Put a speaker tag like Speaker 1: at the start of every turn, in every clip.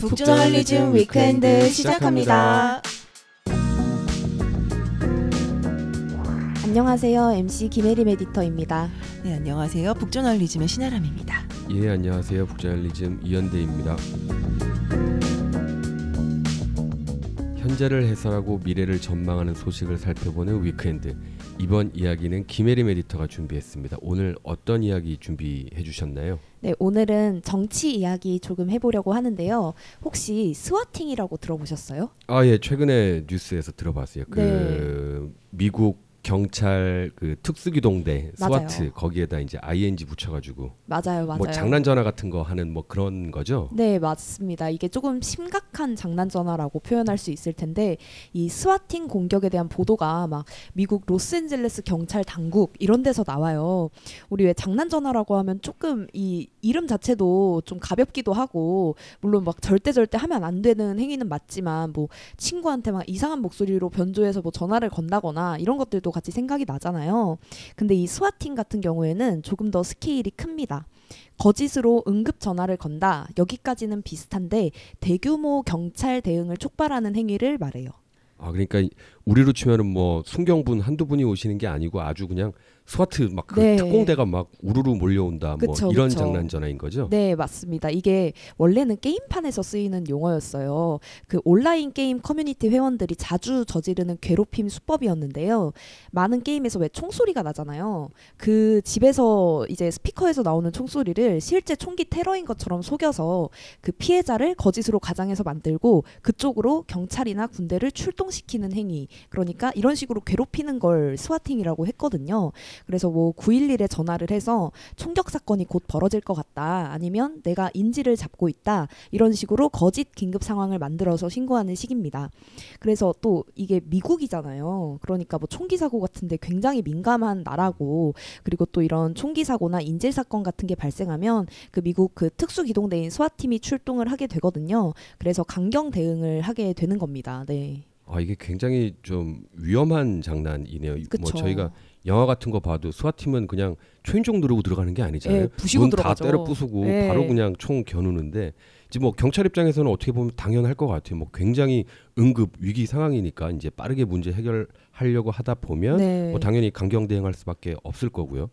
Speaker 1: 북저널리즘 위크엔드 시작합니다.
Speaker 2: 안녕하세요. MC 김혜림 에디터입니다.
Speaker 1: 네, 안녕하세요. 북저널리즘의 신아람입니다.
Speaker 3: 예, 안녕하세요. 북저널리즘 이현대입니다. 현재를 해설하고 미래를 전망하는 소식을 살펴보는 위크엔드. 이번 이야기는 김혜림 에디터가 준비했습니다. 오늘 어떤 이야기 준비해 주셨나요?
Speaker 2: 네, 오늘은 정치 이야기 조금 해보려고 하는데요. 혹시 swatting이라고 들어보셨어요?
Speaker 3: 아, 예, 최근에 뉴스에서 들어봤어요. 그
Speaker 2: 네.
Speaker 3: 미국 경찰 그 특수기동대
Speaker 2: 맞아요.
Speaker 3: SWAT 거기에다 이제 ing 붙여가지고
Speaker 2: 맞아요, 맞아요.
Speaker 3: 뭐 장난 전화 같은 거 하는 뭐 그런 거죠.
Speaker 2: 네, 맞습니다. 이게 조금 심각한 장난 전화라고 표현할 수 있을 텐데 이 swatting 공격에 대한 보도가 막 미국 로스앤젤레스 경찰 당국 이런 데서 나와요. 우리 왜 장난 전화라고 하면 조금 이 이름 자체도 좀 가볍기도 하고 물론 막 절대 절대 하면 안 되는 행위는 맞지만 뭐 친구한테 막 이상한 목소리로 변조해서 뭐 전화를 건다거나 이런 것들도 같이 생각이 나잖아요. 근데 이 스와팅 같은 경우에는 조금 더 스케일이 큽니다. 거짓으로 응급 전화를 건다. 여기까지는 비슷한데 대규모 경찰 대응을 촉발하는 행위를 말해요.
Speaker 3: 아 그러니까 우리로 치면은 뭐 순경분 한두 분이 오시는 게 아니고 아주 그냥 SWAT 막 그
Speaker 2: 네.
Speaker 3: 특공대가 막 우르르 몰려온다 뭐
Speaker 2: 그쵸,
Speaker 3: 이런
Speaker 2: 그쵸.
Speaker 3: 장난 전화인 거죠.
Speaker 2: 네, 맞습니다. 이게 원래는 게임판에서 쓰이는 용어였어요. 그 온라인 게임 커뮤니티 회원들이 자주 저지르는 괴롭힘 수법이었는데요. 많은 게임에서 왜 총소리가 나잖아요. 그 집에서 이제 스피커에서 나오는 총소리를 실제 총기 테러인 것처럼 속여서 그 피해자를 거짓으로 가장해서 만들고 그쪽으로 경찰이나 군대를 출동시키는 행위. 그러니까 이런 식으로 괴롭히는 걸 swatting이라고 했거든요. 그래서 뭐 911에 전화를 해서 총격 사건이 곧 벌어질 것 같다. 아니면 내가 인지를 잡고 있다. 이런 식으로 거짓 긴급 상황을 만들어서 신고하는 식입니다. 그래서 또 이게 미국이잖아요. 그러니까 뭐 총기 사고 같은데 굉장히 민감한 나라고 그리고 또 이런 총기 사고나 인질 사건 같은 게 발생하면 그 미국 그 특수 기동대인 스와팀이 출동을 하게 되거든요. 그래서 강경 대응을 하게 되는 겁니다. 네.
Speaker 3: 아 이게 굉장히 좀 위험한 장난이네요. 뭐
Speaker 2: 그쵸.
Speaker 3: 저희가 영화 같은 거 봐도 스와팀은 그냥 초인종 누르고 들어가는 게 아니잖아요.
Speaker 2: 예,
Speaker 3: 문다. 때려 부수고
Speaker 2: 예.
Speaker 3: 바로 그냥 총 겨누는데 이제 뭐 경찰 입장에서는 어떻게 보면 당연할 것 같아요. 뭐 굉장히 응급 위기 상황이니까 이제 빠르게 문제 해결하려고 하다 보면
Speaker 2: 네.
Speaker 3: 뭐 당연히 강경 대응할 수밖에 없을 거고요.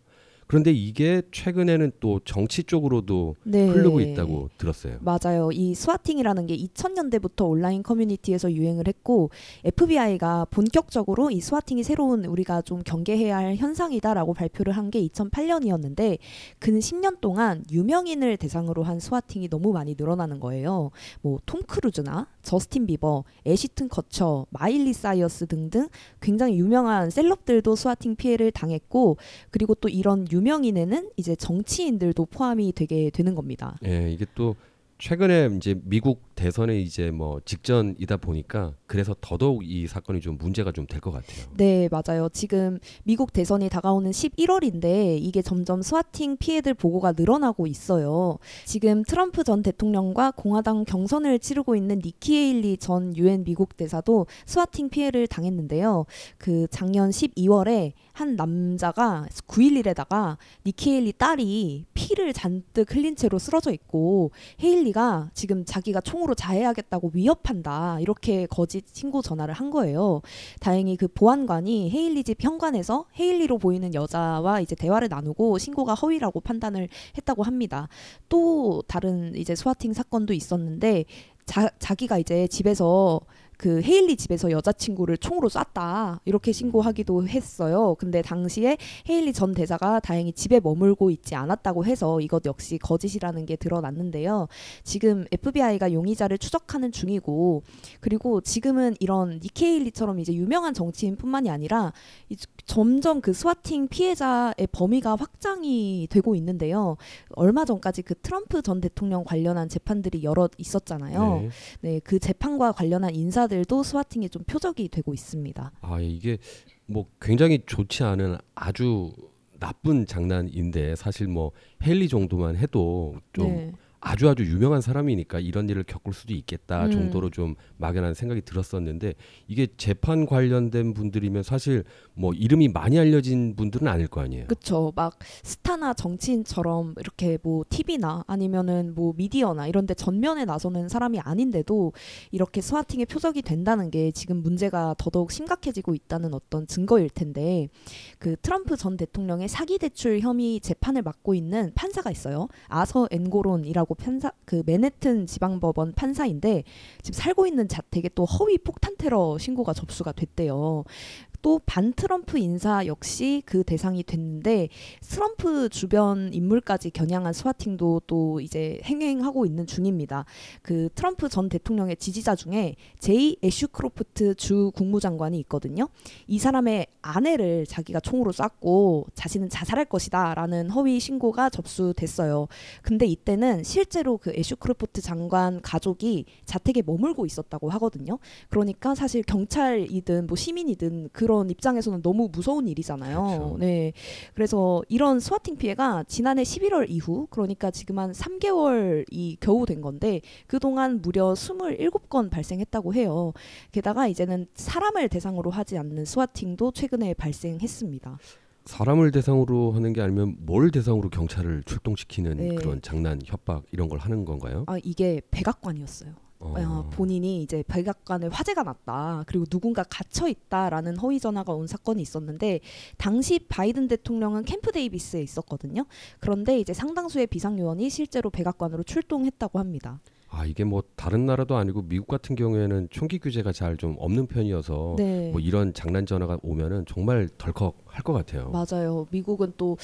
Speaker 3: 그런데 이게 최근에는 또 정치 쪽으로도
Speaker 2: 네.
Speaker 3: 흐르고 있다고 들었어요.
Speaker 2: 맞아요. 이 swatting이라는 게 2000년대부터 온라인 커뮤니티에서 유행을 했고 FBI가 본격적으로 이 swatting이 새로운 우리가 좀 경계해야 할 현상이다라고 발표를 한 게 2008년이었는데 근 10년 동안 유명인을 대상으로 한 swatting이 너무 많이 늘어나는 거예요. 뭐 톰 크루즈나 저스틴 비버, 애시튼 커처, 마일리 사이러스 등등 굉장히 유명한 celeb들도 swatting 피해를 당했고 그리고 또 이런 유명인에는 이제 정치인들도 포함이 되게 되는 겁니다.
Speaker 3: 예, 이게 또 최근에 이제 미국 대선에 이제 뭐 직전이다 보니까 그래서 더더욱 이 사건이 좀 문제가 좀 될 것 같아요.
Speaker 2: 네, 맞아요. 지금 미국 대선이 다가오는 11월인데 이게 점점 swatting 피해들 보고가 늘어나고 있어요. 지금 트럼프 전 대통령과 공화당 경선을 치르고 있는 니키 헤일리 전 유엔 미국 대사도 swatting 피해를 당했는데요. 그 작년 12월에 한 남자가 911에다가 니키 헤일리 딸이 피를 잔뜩 흘린 채로 쓰러져 있고 헤일리가 지금 자기가 총으로 자해하겠다고 위협한다 이렇게 거짓 신고 전화를 한 거예요. 다행히 그 보안관이 헤일리 집 현관에서 헤일리로 보이는 여자와 이제 대화를 나누고 신고가 허위라고 판단을 했다고 합니다. 또 다른 이제 swatting 사건도 있었는데 자, 자기가 이제 집에서 그 헤일리 집에서 여자친구를 총으로 쐈다 이렇게 신고하기도 했어요. 근데 당시에 헤일리 전 대사가 다행히 집에 머물고 있지 않았다고 해서 이것 역시 거짓이라는 게 드러났는데요. 지금 FBI가 용의자를 추적하는 중이고 그리고 지금은 이런 니키 헤일리처럼 이제 유명한 정치인뿐만이 아니라 이- 점점 그 swatting 피해자의 범위가 확장이 되고 있는데요. 얼마 전까지 그 트럼프 전 대통령 관련한 재판들이 여러 있었잖아요.
Speaker 3: 네.
Speaker 2: 네, 그 재판과 관련한 인사 기자들도 swatting에 좀 표적이 되고 있습니다.
Speaker 3: 아 이게 뭐 굉장히 좋지 않은 아주 나쁜 장난인데 사실 뭐 헨리 정도만 해도 좀
Speaker 2: 네.
Speaker 3: 아주 아주 유명한 사람이니까 이런 일을 겪을 수도 있겠다
Speaker 2: 음.
Speaker 3: 정도로 좀 막연한 생각이 들었었는데 이게 재판 관련된 분들이면 사실 뭐 이름이 많이 알려진 분들은 아닐 거 아니에요.
Speaker 2: 그쵸. 막 스타나 정치인처럼 이렇게 뭐 TV나 아니면은 뭐 미디어나 이런 데 전면에 나서는 사람이 아닌데도 이렇게 swatting의 표적이 된다는 게 지금 문제가 더더욱 심각해지고 있다는 어떤 증거일 텐데 그 트럼프 전 대통령의 사기 대출 혐의 재판을 맡고 있는 판사가 있어요. 아서 엔고론이라고 판사 그 맨해튼 지방법원 판사인데 지금 살고 있는 자택에 또 허위 폭탄 테러 신고가 접수가 됐대요. 또 반 트럼프 인사 역시 그 대상이 됐는데 트럼프 주변 인물까지 겨냥한 swatting도 또 이제 횡행하고 있는 중입니다. 그 트럼프 전 대통령의 지지자 중에 제이 애슈크로프트 주 국무장관이 있거든요. 이 사람의 아내를 자기가 총으로 쐈고 자신은 자살할 것이다라는 허위 신고가 접수됐어요. 근데 이때는 실제로 그 애슈크로프트 장관 가족이 자택에 머물고 있었다고 하거든요. 그러니까 사실 경찰이든 뭐 시민이든 그런 입장에서는 너무 무서운 일이잖아요.
Speaker 3: 그렇죠.
Speaker 2: 네. 그래서 이런 swatting 피해가 지난해 11월 이후 그러니까 지금 한 3개월이 겨우 된 건데 그동안 무려 27건 발생했다고 해요. 게다가 이제는 사람을 대상으로 하지 않는 스와팅도 최근에 발생했습니다.
Speaker 3: 사람을 대상으로 하는 게 아니면 뭘 대상으로 경찰을 출동시키는
Speaker 2: 네.
Speaker 3: 그런 장난, 협박 이런 걸 하는 건가요?
Speaker 2: 아 이게 백악관이었어요.
Speaker 3: 어.
Speaker 2: 어, 본인이 이제 백악관에 화재가 났다. 그리고 누군가 갇혀 있다라는 허위 전화가 온 사건이 있었는데 당시 바이든 대통령은 캠프 데이비스에 있었거든요. 그런데 이제 상당수의 비상 요원이 실제로 백악관으로 출동했다고 합니다.
Speaker 3: 아 이게 뭐 다른 나라도 아니고 미국 같은 경우에는 총기 규제가 잘 좀 없는 편이어서
Speaker 2: 네.
Speaker 3: 뭐 이런 장난 전화가 오면은 정말 덜컥 할 것 같아요.
Speaker 2: 맞아요. 미국은 또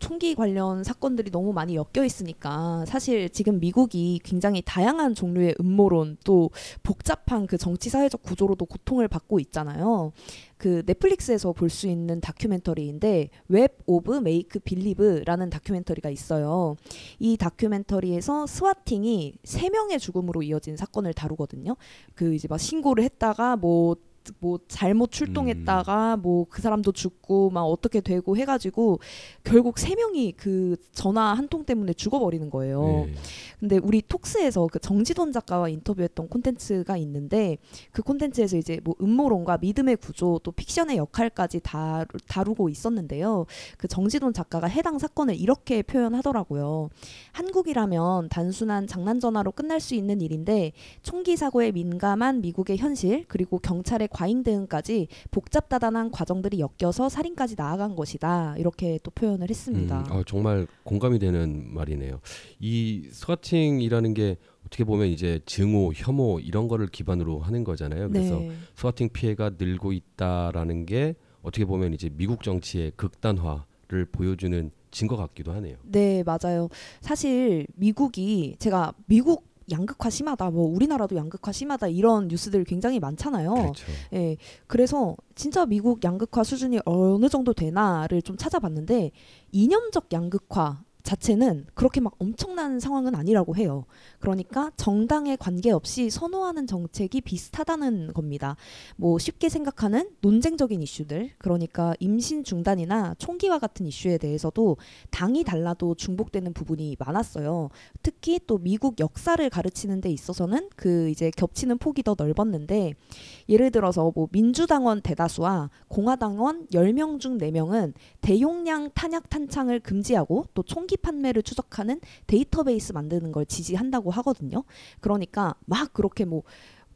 Speaker 2: 총기 관련 사건들이 너무 많이 엮여 있으니까 사실 지금 미국이 굉장히 다양한 종류의 음모론 또 복잡한 그 정치 사회적 구조로도 고통을 받고 있잖아요. 그 넷플릭스에서 볼 수 있는 다큐멘터리인데 Web of Make Believe라는 다큐멘터리가 있어요. 이 다큐멘터리에서 스와팅이 세 명의 죽음으로 이어진 사건을 다루거든요. 그 이제 막 신고를 했다가 뭐 뭐 잘못 출동했다가 뭐그 사람도 죽고 막 어떻게 되고 해가지고 결국 세 명이 그 전화 한 통 때문에 죽어버리는 거예요.
Speaker 3: 네.
Speaker 2: 근데 우리 톡스에서 그 정지돈 작가와 인터뷰했던 콘텐츠가 있는데 그 콘텐츠에서 이제 뭐 음모론과 믿음의 구조 또 픽션의 역할까지 다 다루고 있었는데요. 그 정지돈 작가가 해당 사건을 이렇게 표현하더라고요. 한국이라면 단순한 장난 전화로 끝날 수 있는 일인데 총기 사고에 민감한 미국의 현실 그리고 경찰의 과잉 대응까지 복잡다단한 과정들이 엮여서 살인까지 나아간 것이다. 이렇게 또 표현을 했습니다.
Speaker 3: 음, 아, 정말 공감이 되는 말이네요. 이 스와팅이라는 게 어떻게 보면 이제 증오, 혐오 이런 거를 기반으로 하는 거잖아요. 그래서
Speaker 2: 네.
Speaker 3: 스와팅 피해가 늘고 있다라는 게 어떻게 보면 이제 미국 정치의 극단화를 보여주는 증거 같기도 하네요.
Speaker 2: 네, 맞아요. 사실 미국이 제가 미국 양극화 심하다, 뭐 우리나라도 양극화 심하다 이런 뉴스들 굉장히 많잖아요.
Speaker 3: 그렇죠.
Speaker 2: 예, 그래서 진짜 미국 양극화 수준이 어느 정도 되나를 좀 찾아봤는데 이념적 양극화 자체는 그렇게 막 엄청난 상황은 아니라고 해요. 그러니까 정당에 관계없이 선호하는 정책이 비슷하다는 겁니다. 뭐 쉽게 생각하는 논쟁적인 이슈들, 그러니까 임신 중단이나 총기와 같은 이슈에 대해서도 당이 달라도 중복되는 부분이 많았어요. 특히 또 미국 역사를 가르치는 데 있어서는 그 이제 겹치는 폭이 더 넓었는데 예를 들어서 뭐 민주당원 대다수와 공화당원 10명 중 4명은 대용량 탄약 탄창을 금지하고 또 총기 판매를 추적하는 데이터베이스 만드는 걸 지지한다고 하거든요. 그러니까 막 그렇게 뭐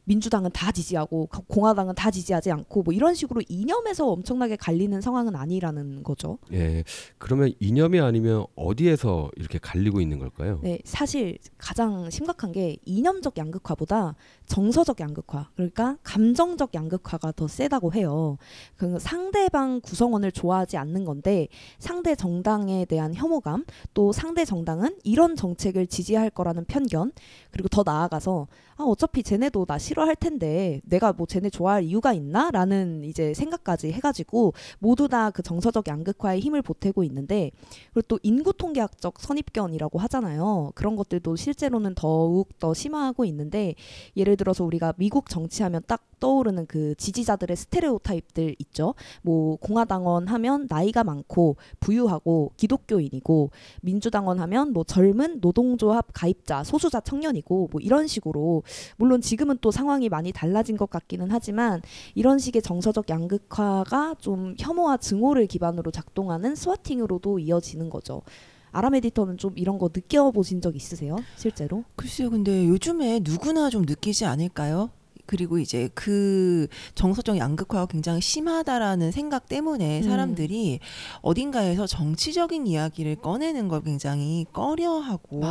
Speaker 2: 민주당은 다 지지하고 공화당은 다 지지하지 않고 뭐 이런 식으로 이념에서 엄청나게 갈리는 상황은 아니라는 거죠.
Speaker 3: 예. 그러면 이념이 아니면 어디에서 이렇게 갈리고 있는 걸까요?
Speaker 2: 네, 사실 가장 심각한 게 이념적 양극화보다 정서적 양극화, 그러니까 감정적 양극화가 더 세다고 해요. 그 상대방 구성원을 좋아하지 않는 건데 상대 정당에 대한 혐오감, 또 상대 정당은 이런 정책을 지지할 거라는 편견, 그리고 더 나아가서 아 어차피 쟤네도 나 싫어할 텐데 내가 뭐 쟤네 좋아할 이유가 있나라는 이제 생각까지 해가지고 모두 다 그 정서적 양극화에 힘을 보태고 있는데 그리고 또 인구 통계학적 선입견이라고 하잖아요. 그런 것들도 실제로는 더욱 더 심화하고 있는데 예를 들어서 우리가 미국 정치하면 딱 떠오르는 그 지지자들의 스테레오 타입들 있죠. 뭐 공화당원 하면 나이가 많고 부유하고 기독교인이고 민주당원 하면 뭐 젊은 노동조합 가입자 소수자 청년이고 뭐 이런 식으로 물론 지금은 또 상황이 많이 달라진 것 같기는 하지만 이런 식의 정서적 양극화가 좀 혐오와 증오를 기반으로 작동하는 스와팅으로도 이어지는 거죠. 아람 에디터는 좀 이런 거 느껴보신 적 있으세요? 실제로?
Speaker 1: 글쎄요, 근데 요즘에 누구나 좀 느끼지 않을까요? 그리고 이제 그 정서적 양극화가 굉장히 심하다라는 생각 때문에
Speaker 2: 음.
Speaker 1: 사람들이 어딘가에서 정치적인 이야기를 꺼내는 걸 굉장히 꺼려하고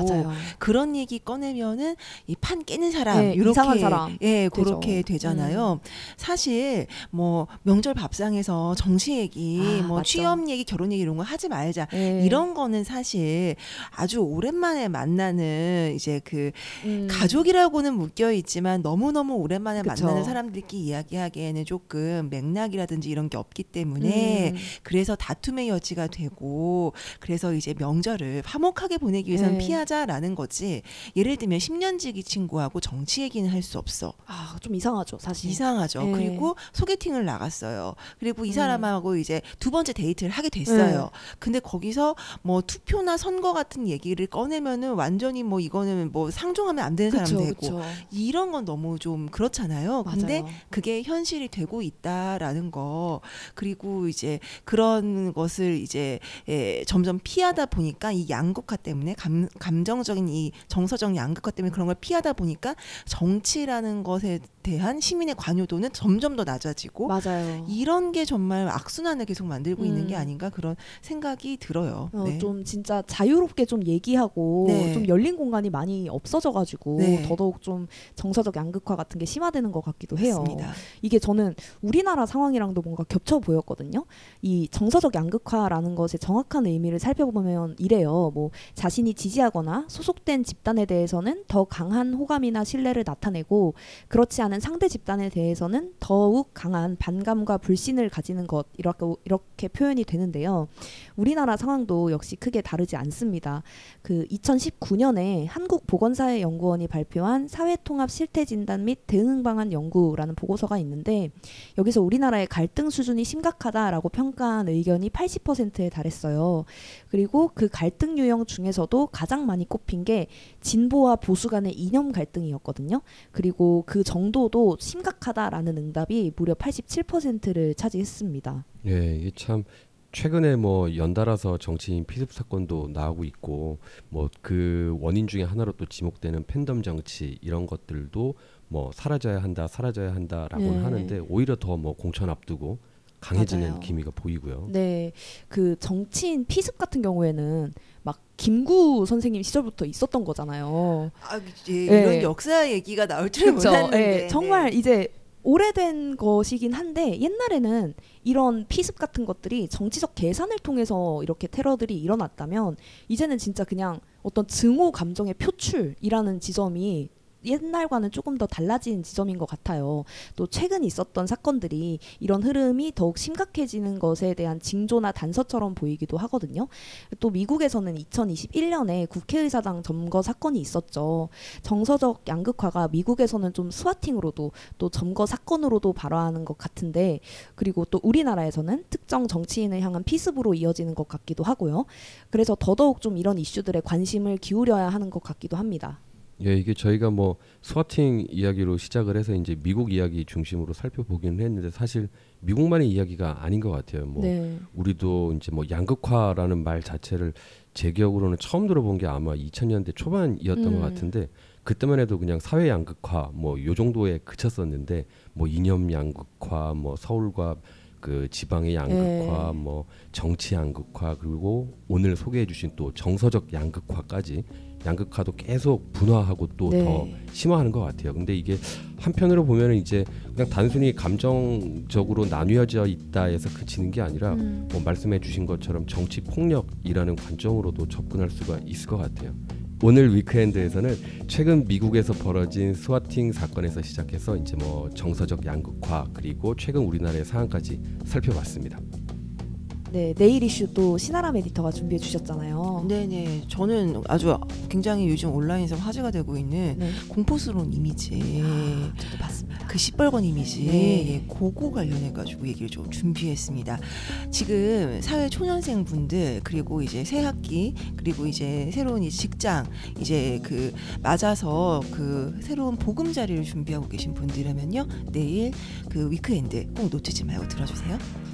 Speaker 1: 그런 얘기 꺼내면은 이 판 깨는 사람
Speaker 2: 네,
Speaker 1: 이렇게
Speaker 2: 이상한 사람
Speaker 1: 예
Speaker 2: 되죠.
Speaker 1: 그렇게 되잖아요. 사실 뭐 명절 밥상에서 정치 얘기,
Speaker 2: 아,
Speaker 1: 뭐
Speaker 2: 맞죠.
Speaker 1: 취업 얘기, 결혼 얘기 이런 거 하지 말자.
Speaker 2: 네.
Speaker 1: 이런 거는 사실 아주 오랜만에 만나는 이제 그
Speaker 2: 음.
Speaker 1: 가족이라고는 묶여 있지만 너무 너무 오랜 만에
Speaker 2: 그쵸.
Speaker 1: 만나는 사람들끼리 이야기하기에는 조금 맥락이라든지 이런 게 없기 때문에
Speaker 2: 음.
Speaker 1: 그래서 다툼의 여지가 되고 그래서 이제 명절을 화목하게 보내기 위해서는
Speaker 2: 네.
Speaker 1: 피하자라는 거지. 예를 들면 10년지기 친구하고 정치 얘기는 할 수 없어.
Speaker 2: 아, 좀 이상하죠, 사실.
Speaker 1: 이상하죠.
Speaker 2: 네.
Speaker 1: 그리고 소개팅을 나갔어요. 그리고 이
Speaker 2: 음.
Speaker 1: 사람하고 이제 두 번째 데이트를 하게 됐어요.
Speaker 2: 네.
Speaker 1: 근데 거기서 뭐 투표나 선거 같은 얘기를 꺼내면은 완전히 뭐 이거는 뭐 상종하면 안 되는 사람
Speaker 2: 그쵸,
Speaker 1: 되고
Speaker 2: 그쵸.
Speaker 1: 이런 건 너무 좀 그렇 잖아요. 근데
Speaker 2: 맞아요.
Speaker 1: 그게 현실이 되고 있다라는 거 그리고 이제 그런 것을 이제 예, 점점 피하다 보니까 이 양극화 때문에 감, 감정적인 이 정서적 양극화 때문에 그런 걸 피하다 보니까 정치라는 것에 대한 시민의 관여도는 점점 더 낮아지고
Speaker 2: 맞아요.
Speaker 1: 이런 게 정말 악순환을 계속 만들고 있는 게
Speaker 2: 음.
Speaker 1: 아닌가 그런 생각이 들어요.
Speaker 2: 어,
Speaker 1: 네.
Speaker 2: 좀 진짜 자유롭게 좀 얘기하고
Speaker 1: 네.
Speaker 2: 좀 열린 공간이 많이 없어져가지고
Speaker 1: 네.
Speaker 2: 더더욱 좀 정서적 양극화 같은 게 심 화되는 것 같기도 해요.
Speaker 1: 맞습니다.
Speaker 2: 이게 저는 우리나라 상황이랑도 뭔가 겹쳐 보였거든요. 이 정서적 양극화라는 것의 정확한 의미를 살펴보면 이래요. 뭐 자신이 지지하거나 소속된 집단에 대해서는 더 강한 호감이나 신뢰를 나타내고 그렇지 않은 상대 집단에 대해서는 더욱 강한 반감과 불신을 가지는 것 이렇게 이렇게 표현이 되는데요. 우리나라 상황도 역시 크게 다르지 않습니다. 그 2019년에 한국보건사회연구원이 발표한 사회통합 실태진단 및 대응 방안 연구라는 보고서가 있는데 여기서 우리나라의 갈등 수준이 심각하다라고 평가한 의견이 80%에 달했어요. 그리고 그 갈등 유형 중에서도 가장 많이 꼽힌 게 진보와 보수 간의 이념 갈등이었거든요. 그리고 그 정도도 심각하다라는 응답이 무려 87%를 차지했습니다.
Speaker 3: 예, 이게 참 최근에 뭐 연달아서 정치인 피습 사건도 나오고 있고 뭐 그 원인 중에 하나로 또 지목되는 팬덤 정치 이런 것들도 뭐 사라져야 한다, 사라져야 한다라고는
Speaker 2: 네.
Speaker 3: 하는데 오히려 더 뭐 공천 앞두고 강해지는
Speaker 2: 맞아요.
Speaker 3: 기미가 보이고요.
Speaker 2: 네, 그 정치인 피습 같은 경우에는 막 김구 선생님 시절부터 있었던 거잖아요.
Speaker 1: 아, 예,
Speaker 2: 네.
Speaker 1: 이런 역사 얘기가 나올 줄
Speaker 2: 그쵸?
Speaker 1: 몰랐는데
Speaker 2: 예, 정말 이제 오래된 것이긴 한데 옛날에는 이런 피습 같은 것들이 정치적 계산을 통해서 이렇게 테러들이 일어났다면 이제는 진짜 그냥 어떤 증오 감정의 표출이라는 지점이 옛날과는 조금 더 달라진 지점인 것 같아요. 또 최근 있었던 사건들이 이런 흐름이 더욱 심각해지는 것에 대한 징조나 단서처럼 보이기도 하거든요. 또 미국에서는 2021년에 국회의사당 점거 사건이 있었죠. 정서적 양극화가 미국에서는 좀 스와팅으로도 또 점거 사건으로도 발화하는 것 같은데 그리고 또 우리나라에서는 특정 정치인을 향한 피습으로 이어지는 것 같기도 하고요. 그래서 더더욱 좀 이런 이슈들에 관심을 기울여야 하는 것 같기도 합니다.
Speaker 3: 예, 이게 저희가 뭐 스와팅 이야기로 시작을 해서 이제 미국 이야기 중심으로 살펴보기는 했는데 사실 미국만의 이야기가 아닌 것 같아요. 뭐
Speaker 2: 네.
Speaker 3: 우리도 이제 뭐 양극화라는 말 자체를 제 기억으로는 처음 들어본 게 아마 2000년대 초반이었던
Speaker 2: 음.
Speaker 3: 것 같은데 그때만 해도 그냥 사회 양극화 뭐 요 정도에 그쳤었는데 뭐 이념 양극화 뭐 서울과 그 지방의 양극화
Speaker 2: 네.
Speaker 3: 뭐 정치 양극화 그리고 오늘 소개해 주신 또 정서적 양극화까지 양극화도 계속 분화하고 또더
Speaker 2: 네.
Speaker 3: 심화하는 것 같아요. 근데 이게 한편으로 보면은 이제 그냥 단순히 감정적으로 나뉘어져 있다에서 그치는 게 아니라
Speaker 2: 음.
Speaker 3: 뭐 말씀해 주신 것처럼 정치 폭력이라는 관점으로도 접근할 수가 있을 것 같아요. 오늘 위크엔드에서는 최근 미국에서 벌어진 swatting 사건에서 시작해서 이제 뭐 정서적 양극화 그리고 최근 우리나라의 상황까지 살펴봤습니다.
Speaker 2: 네, 내일 이슈도 신아람 에디터가 준비해 주셨잖아요.
Speaker 1: 네네. 저는 아주 굉장히 요즘 온라인에서 화제가 되고 있는
Speaker 2: 네.
Speaker 1: 공포스러운 이미지.
Speaker 2: 저도 봤습니다.
Speaker 1: 그 시뻘건 이미지
Speaker 2: 네.
Speaker 1: 예, 그거 관련해 가지고 얘기를 좀 준비했습니다. 지금 사회 초년생 분들 그리고 이제 새 학기 그리고 이제 새로운 이 직장 이제 그 맞아서 그 새로운 보금자리를 준비하고 계신 분들이라면요 내일 그 위크엔드 꼭 놓치지 말고 들어주세요.